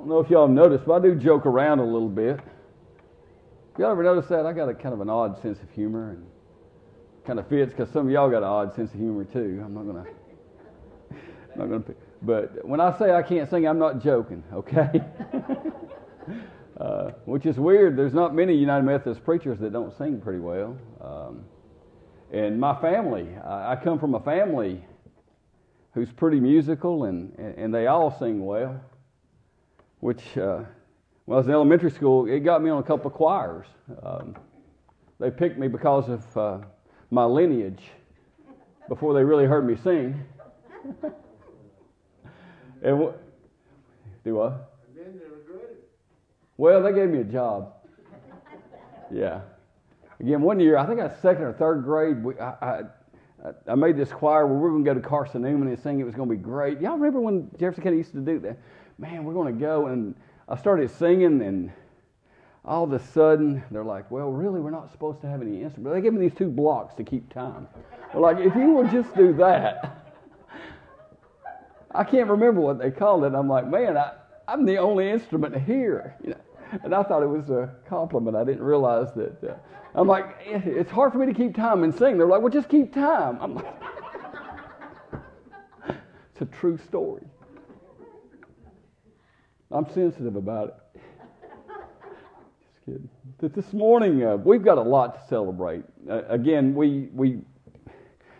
don't know if y'all have noticed, but I do joke around a little bit. Y'all ever notice that? I got a kind of an odd sense of humor and kind of fits because some of y'all got an odd sense of humor too. I'm not gonna, not gonna. But when I say I can't sing, I'm not joking. Okay. uh, which is weird. There's not many United Methodist preachers that don't sing pretty well. Um, and my family, I, I come from a family who's pretty musical, and and they all sing well which, uh, when I was in elementary school, it got me on a couple of choirs. Um, they picked me because of uh, my lineage before they really heard me sing. and w- do I? Well, they gave me a job. Yeah. Again, one year, I think I was second or third grade. We, I, I, I made this choir where we were going to go to Carson Newman and sing. It was going to be great. Y'all remember when Jefferson County used to do that? Man, we're going to go. And I started singing, and all of a sudden, they're like, well, really, we're not supposed to have any instruments. They gave me these two blocks to keep time. They're like, if you will just do that. I can't remember what they called it. I'm like, man, I, I'm the only instrument here. You know? And I thought it was a compliment. I didn't realize that. Uh, I'm like, it's hard for me to keep time and sing. They're like, well, just keep time. I'm like, it's a true story. I'm sensitive about it. Just kidding. This morning, uh, we've got a lot to celebrate. Uh, again, we, we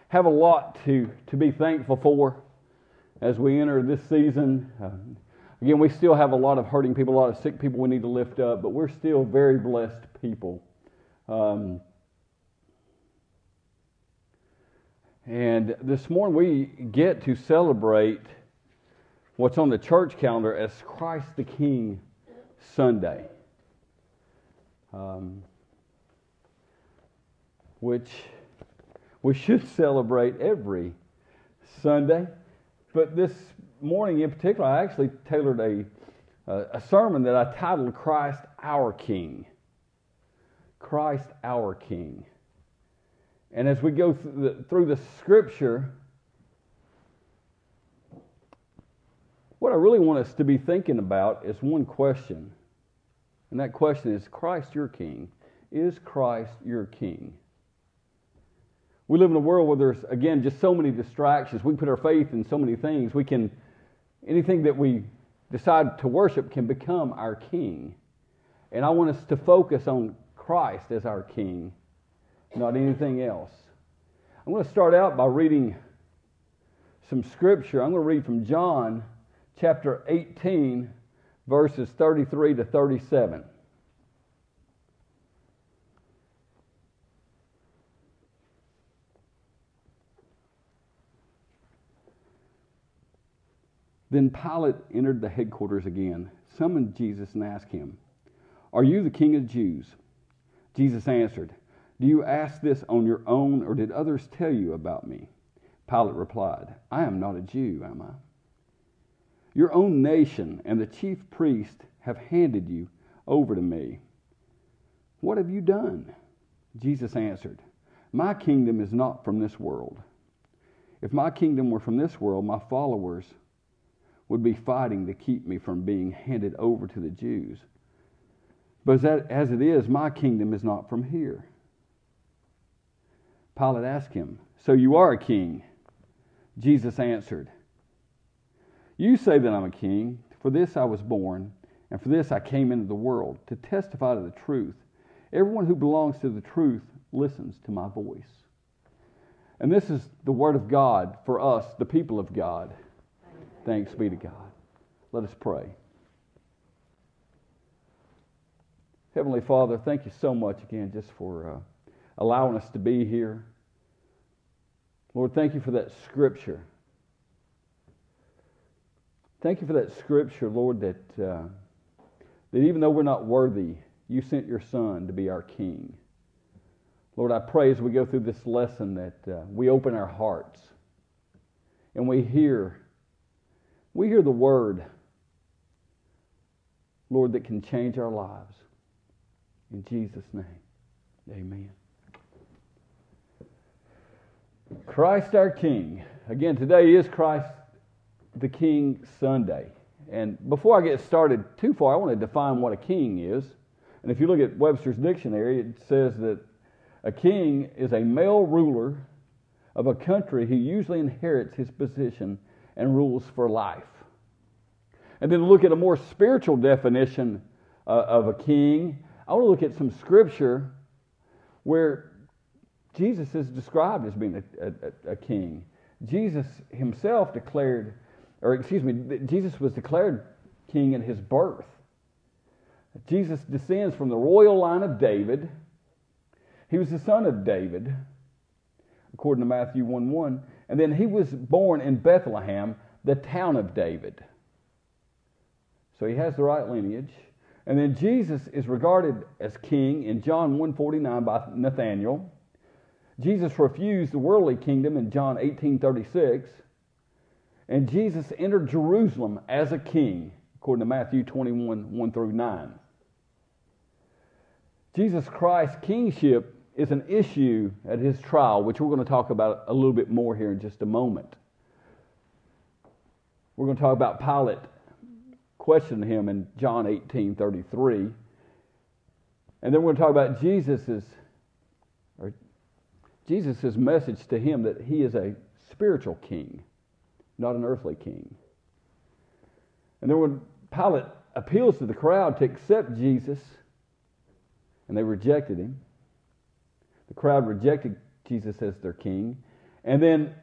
have a lot to, to be thankful for as we enter this season. Uh, again, we still have a lot of hurting people, a lot of sick people we need to lift up, but we're still very blessed people. Um, and this morning, we get to celebrate what's on the church calendar as Christ the King Sunday, um, which we should celebrate every Sunday. But this morning in particular, I actually tailored a, a sermon that I titled Christ Our King. Christ Our King. And as we go through the, through the scripture, What I really want us to be thinking about is one question. And that question is Christ your King? Is Christ your King? We live in a world where there's, again, just so many distractions. We put our faith in so many things. We can, anything that we decide to worship can become our King. And I want us to focus on Christ as our King, not anything else. I'm going to start out by reading some scripture. I'm going to read from John chapter 18, verses 33 to 37. Then Pilate entered the headquarters again, summoned Jesus, and asked him, Are you the king of the Jews? Jesus answered, Do you ask this on your own, or did others tell you about me? Pilate replied, I am not a Jew, am I? Your own nation and the chief priest have handed you over to me. What have you done? Jesus answered, My kingdom is not from this world. If my kingdom were from this world, my followers would be fighting to keep me from being handed over to the Jews. But as it is, my kingdom is not from here. Pilate asked him, So you are a king? Jesus answered, you say that I'm a king. For this I was born, and for this I came into the world, to testify to the truth. Everyone who belongs to the truth listens to my voice. And this is the word of God for us, the people of God. Thanks be to God. Let us pray. Heavenly Father, thank you so much again just for uh, allowing us to be here. Lord, thank you for that scripture Thank you for that scripture, Lord, that, uh, that even though we're not worthy, you sent your Son to be our King. Lord, I pray as we go through this lesson that uh, we open our hearts and we hear, we hear the word, Lord, that can change our lives. In Jesus' name, amen. Christ our King. Again, today is Christ the King Sunday. And before I get started too far, I want to define what a king is. And if you look at Webster's dictionary, it says that a king is a male ruler of a country who usually inherits his position and rules for life. And then look at a more spiritual definition uh, of a king. I want to look at some scripture where Jesus is described as being a, a, a king. Jesus himself declared, or excuse me, Jesus was declared king at his birth. Jesus descends from the royal line of David. He was the son of David, according to Matthew 1 1. And then he was born in Bethlehem, the town of David. So he has the right lineage. And then Jesus is regarded as king in John 149 by Nathanael. Jesus refused the worldly kingdom in John 18:36. And Jesus entered Jerusalem as a king, according to Matthew 21, 1 through 9. Jesus Christ's kingship is an issue at his trial, which we're going to talk about a little bit more here in just a moment. We're going to talk about Pilate questioning him in John 18 33. And then we're going to talk about Jesus's, or Jesus's message to him that he is a spiritual king, not an earthly king. And then when Pilate appeals to the crowd to accept Jesus, and they rejected him. The crowd rejected Jesus as their king. And then,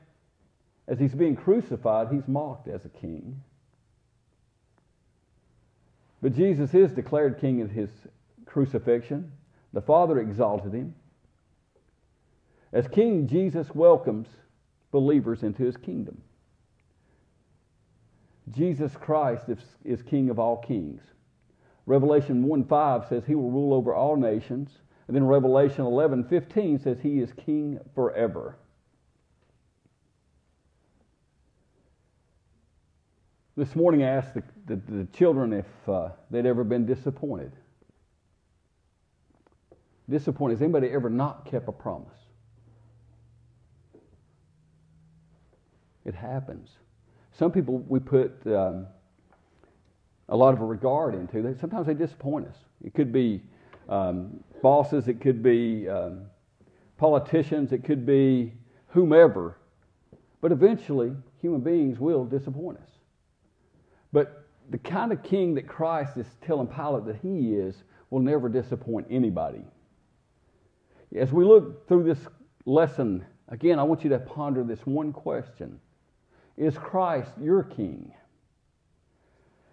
as he's being crucified, he's mocked as a king. But Jesus is declared king at his crucifixion. The Father exalted him. As king, Jesus welcomes believers into his kingdom. Jesus Christ is, is king of all kings. Revelation 1 5 says he will rule over all nations. And then Revelation 11 15 says he is king forever. This morning I asked the, the, the children if uh, they'd ever been disappointed. Disappointed. Has anybody ever not kept a promise? It happens. Some people we put um, a lot of regard into. They, sometimes they disappoint us. It could be um, bosses, it could be um, politicians, it could be whomever. But eventually, human beings will disappoint us. But the kind of king that Christ is telling Pilate that he is will never disappoint anybody. As we look through this lesson, again, I want you to ponder this one question Is Christ your king?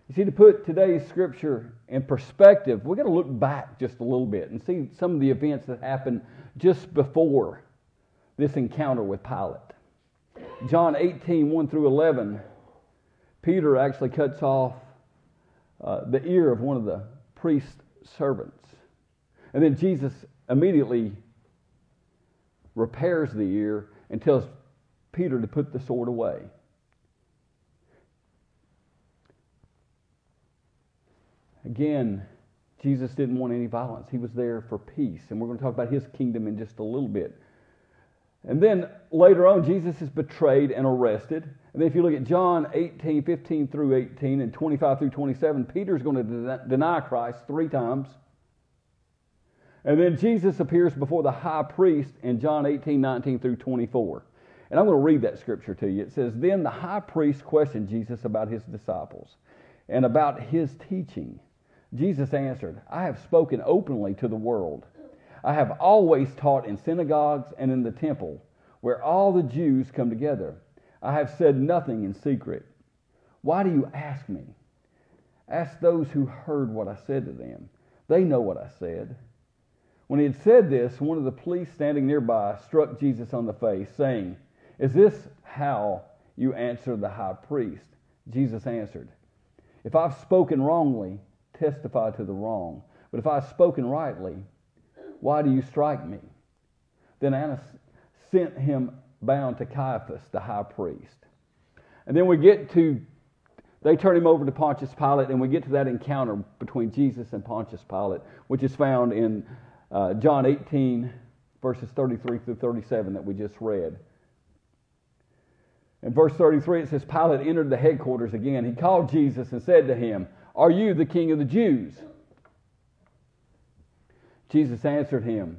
You see, to put today's scripture in perspective, we've got to look back just a little bit and see some of the events that happened just before this encounter with Pilate. John 18, 1 through 11, Peter actually cuts off uh, the ear of one of the priest's servants. And then Jesus immediately repairs the ear and tells Peter to put the sword away. Again, Jesus didn't want any violence. He was there for peace. And we're going to talk about his kingdom in just a little bit. And then later on, Jesus is betrayed and arrested. And then if you look at John 18, 15 through 18, and 25 through 27, Peter's going to deny Christ three times. And then Jesus appears before the high priest in John 18, 19 through 24. And I'm going to read that scripture to you. It says, Then the high priest questioned Jesus about his disciples and about his teaching. Jesus answered, I have spoken openly to the world. I have always taught in synagogues and in the temple, where all the Jews come together. I have said nothing in secret. Why do you ask me? Ask those who heard what I said to them. They know what I said. When he had said this, one of the police standing nearby struck Jesus on the face, saying, Is this how you answer the high priest? Jesus answered, If I've spoken wrongly, testify to the wrong. But if I've spoken rightly, why do you strike me? Then Annas sent him bound to Caiaphas, the high priest. And then we get to, they turn him over to Pontius Pilate, and we get to that encounter between Jesus and Pontius Pilate, which is found in uh, John 18, verses 33 through 37 that we just read. In verse 33, it says, Pilate entered the headquarters again. He called Jesus and said to him, Are you the king of the Jews? Jesus answered him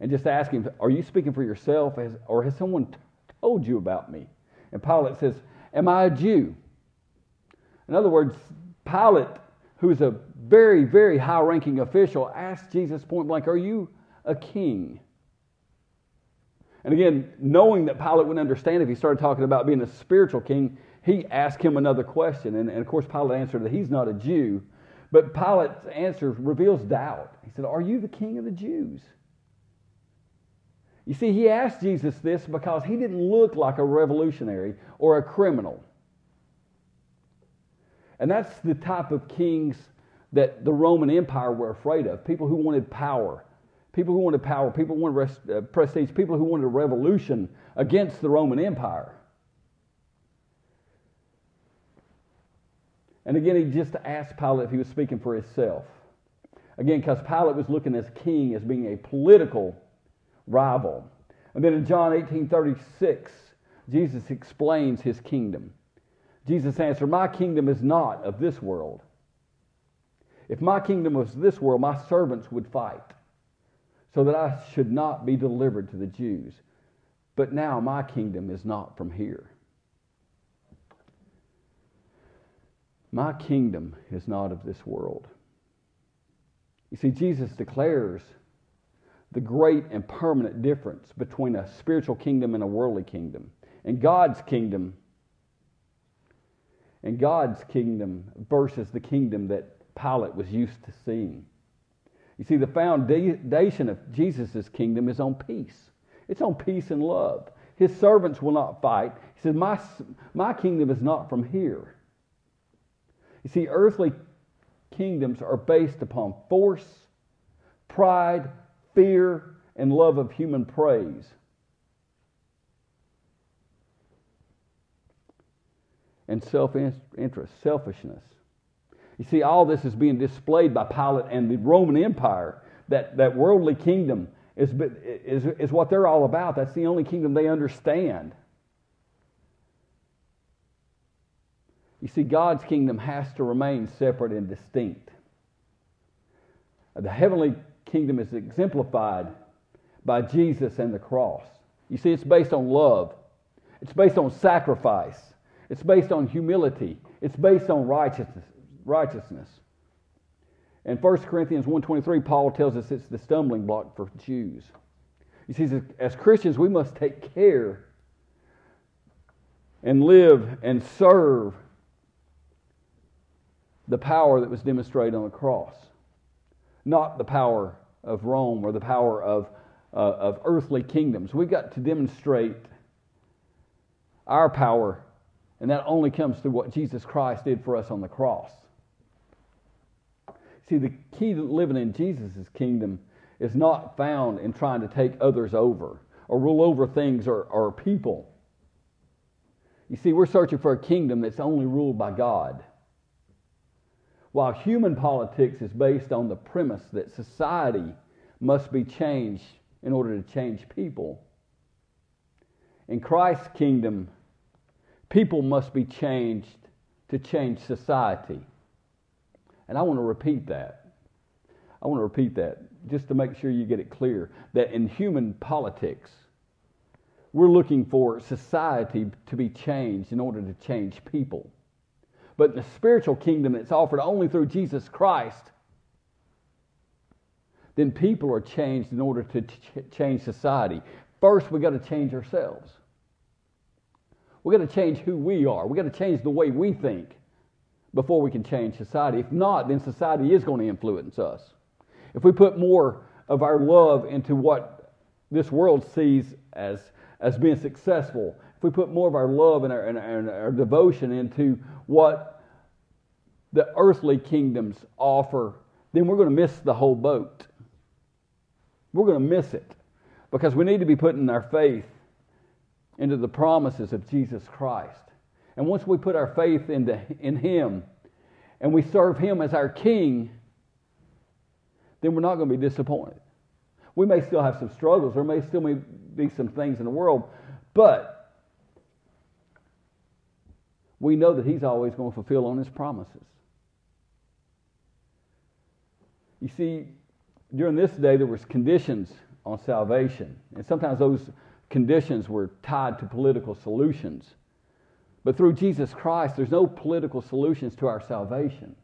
and just asked him, Are you speaking for yourself, or has someone told you about me? And Pilate says, Am I a Jew? In other words, Pilate, who's a very, very high ranking official, asked Jesus point blank, Are you a king? And again, knowing that Pilate wouldn't understand if he started talking about being a spiritual king, he asked him another question. And, and of course, Pilate answered that he's not a Jew. But Pilate's answer reveals doubt. He said, Are you the king of the Jews? You see, he asked Jesus this because he didn't look like a revolutionary or a criminal. And that's the type of kings that the Roman Empire were afraid of people who wanted power, people who wanted power, people who wanted uh, prestige, people who wanted a revolution against the Roman Empire. And again, he just asked Pilate if he was speaking for himself. Again, because Pilate was looking as king as being a political rival. And then in John 18 36, Jesus explains his kingdom. Jesus answered, My kingdom is not of this world. If my kingdom was this world, my servants would fight so that I should not be delivered to the Jews. But now my kingdom is not from here. My kingdom is not of this world. You see, Jesus declares the great and permanent difference between a spiritual kingdom and a worldly kingdom. And God's kingdom and God's kingdom versus the kingdom that Pilate was used to seeing. You see, the foundation of Jesus' kingdom is on peace. It's on peace and love. His servants will not fight. He says, My, my kingdom is not from here. You see, earthly kingdoms are based upon force, pride, fear, and love of human praise. And self interest, selfishness. You see, all this is being displayed by Pilate and the Roman Empire. That, that worldly kingdom is, is, is what they're all about. That's the only kingdom they understand. You see, God's kingdom has to remain separate and distinct. The heavenly kingdom is exemplified by Jesus and the cross. You see, it's based on love, it's based on sacrifice, it's based on humility, it's based on righteousness righteousness. In 1 Corinthians 1.23, Paul tells us it's the stumbling block for Jews. You see, as Christians, we must take care and live and serve the power that was demonstrated on the cross, not the power of Rome or the power of, uh, of earthly kingdoms. We've got to demonstrate our power, and that only comes through what Jesus Christ did for us on the cross. See, the key to living in Jesus' kingdom is not found in trying to take others over or rule over things or, or people. You see, we're searching for a kingdom that's only ruled by God. While human politics is based on the premise that society must be changed in order to change people, in Christ's kingdom, people must be changed to change society. And I want to repeat that. I want to repeat that just to make sure you get it clear that in human politics, we're looking for society to be changed in order to change people. But in the spiritual kingdom that's offered only through Jesus Christ, then people are changed in order to ch- change society. First, we've got to change ourselves. We've got to change who we are. We've got to change the way we think before we can change society. If not, then society is going to influence us. If we put more of our love into what this world sees as, as being successful, if we put more of our love and our, and our, and our devotion into what the earthly kingdoms offer, then we're going to miss the whole boat. We're going to miss it because we need to be putting our faith into the promises of Jesus Christ. And once we put our faith into, in Him and we serve Him as our King, then we're not going to be disappointed. We may still have some struggles, there may still be some things in the world, but we know that He's always going to fulfill on His promises. You see, during this day, there was conditions on salvation, and sometimes those conditions were tied to political solutions. But through Jesus Christ, there's no political solutions to our salvation.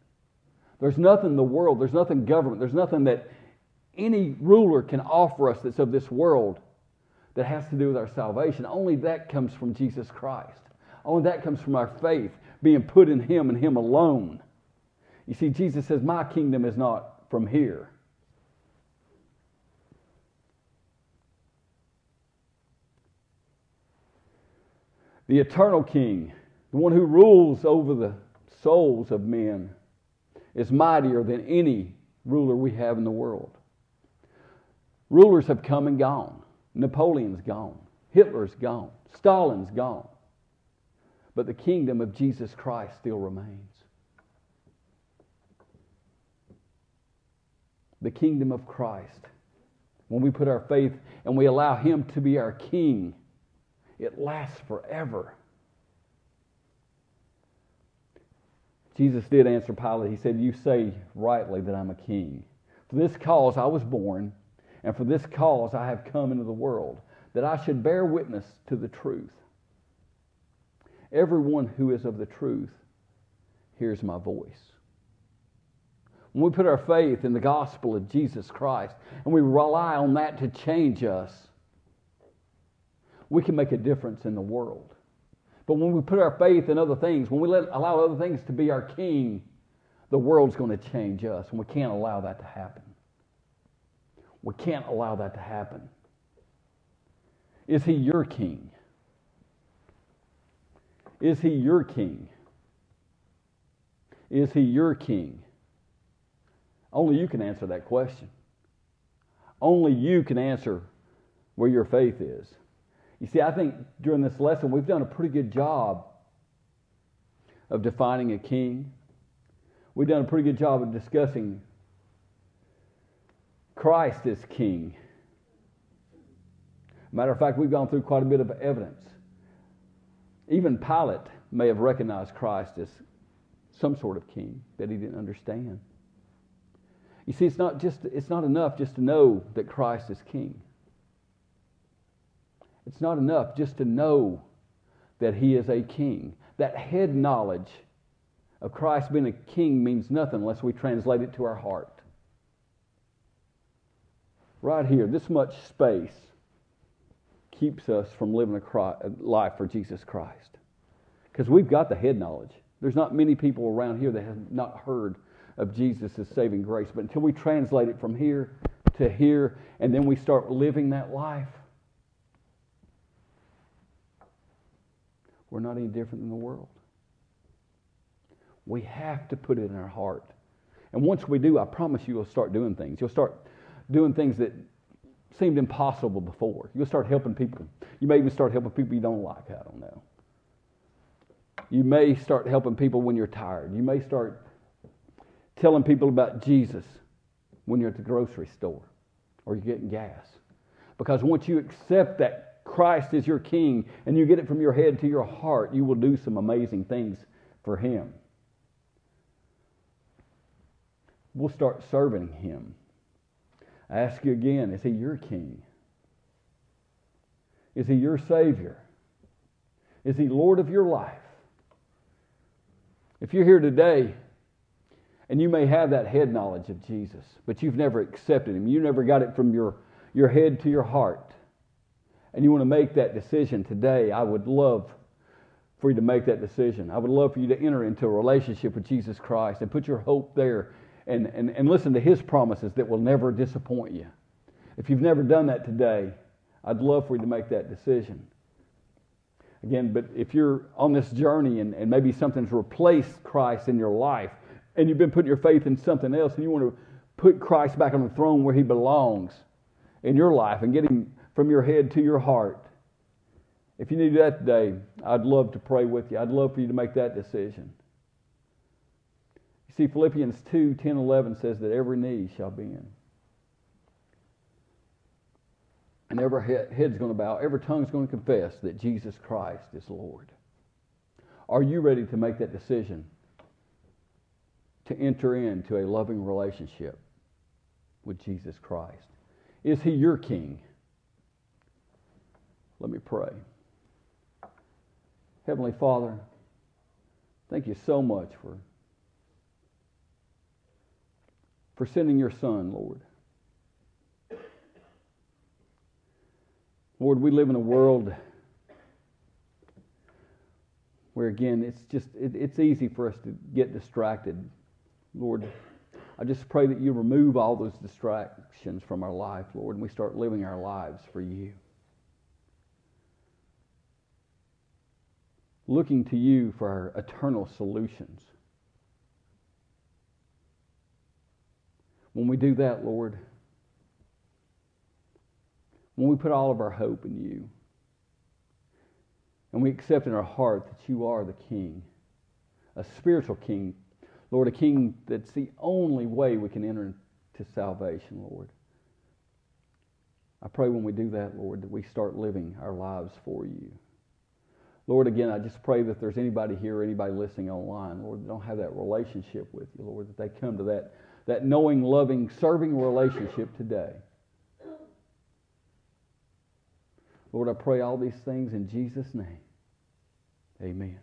There's nothing in the world, there's nothing government, there's nothing that any ruler can offer us that's of this world that has to do with our salvation. Only that comes from Jesus Christ. Only that comes from our faith being put in Him and Him alone. You see, Jesus says, My kingdom is not from here. The eternal King, the one who rules over the souls of men, is mightier than any ruler we have in the world. Rulers have come and gone. Napoleon's gone. Hitler's gone. Stalin's gone. But the kingdom of Jesus Christ still remains. The kingdom of Christ. When we put our faith and we allow Him to be our King, it lasts forever. Jesus did answer Pilate. He said, You say rightly that I'm a king. For this cause I was born and for this cause I have come into the world, that I should bear witness to the truth. Everyone who is of the truth hears my voice. When we put our faith in the gospel of Jesus Christ and we rely on that to change us, we can make a difference in the world. But when we put our faith in other things, when we let, allow other things to be our king, the world's going to change us, and we can't allow that to happen. We can't allow that to happen. Is he your king? Is he your king? Is he your king? Only you can answer that question. Only you can answer where your faith is. You see, I think during this lesson we've done a pretty good job of defining a king. We've done a pretty good job of discussing Christ as king. Matter of fact, we've gone through quite a bit of evidence. Even Pilate may have recognized Christ as some sort of king that he didn't understand. You see, it's not just it's not enough just to know that Christ is king. It's not enough just to know that he is a king. That head knowledge of Christ being a king means nothing unless we translate it to our heart right here, this much space keeps us from living a life for Jesus Christ. Because we've got the head knowledge. There's not many people around here that have not heard of Jesus saving grace. But until we translate it from here to here, and then we start living that life, we're not any different than the world. We have to put it in our heart. And once we do, I promise you, you'll start doing things. You'll start doing things that seemed impossible before. You'll start helping people. You may even start helping people you don't like. I don't know. You may start helping people when you're tired. You may start telling people about Jesus when you're at the grocery store or you're getting gas. Because once you accept that Christ is your King and you get it from your head to your heart, you will do some amazing things for Him. We'll start serving Him. I ask you again is he your king? Is he your Savior? Is he Lord of your life? If you're here today and you may have that head knowledge of Jesus, but you've never accepted him, you never got it from your, your head to your heart, and you want to make that decision today, I would love for you to make that decision. I would love for you to enter into a relationship with Jesus Christ and put your hope there and, and, and listen to His promises that will never disappoint you. If you've never done that today, I'd love for you to make that decision. Again, but if you're on this journey and, and maybe something's replaced Christ in your life, and you've been putting your faith in something else, and you want to put Christ back on the throne where he belongs in your life and get him from your head to your heart. If you need that today, I'd love to pray with you. I'd love for you to make that decision. See, Philippians 2 10, 11 says that every knee shall bend. And every head's going to bow, every tongue's going to confess that Jesus Christ is Lord. Are you ready to make that decision to enter into a loving relationship with Jesus Christ? Is he your king? Let me pray. Heavenly Father, thank you so much for, for sending your Son, Lord. Lord, we live in a world where, again, it's just, it, it's easy for us to get distracted. Lord, I just pray that you remove all those distractions from our life, Lord, and we start living our lives for you. Looking to you for our eternal solutions. When we do that, Lord, when we put all of our hope in you, and we accept in our heart that you are the King, a spiritual King, Lord, a King that's the only way we can enter into salvation, Lord. I pray when we do that, Lord, that we start living our lives for you. Lord, again, I just pray that there's anybody here, anybody listening online, Lord, that don't have that relationship with you, Lord, that they come to that, that knowing, loving, serving relationship today. Lord, I pray all these things in Jesus' name. Amen.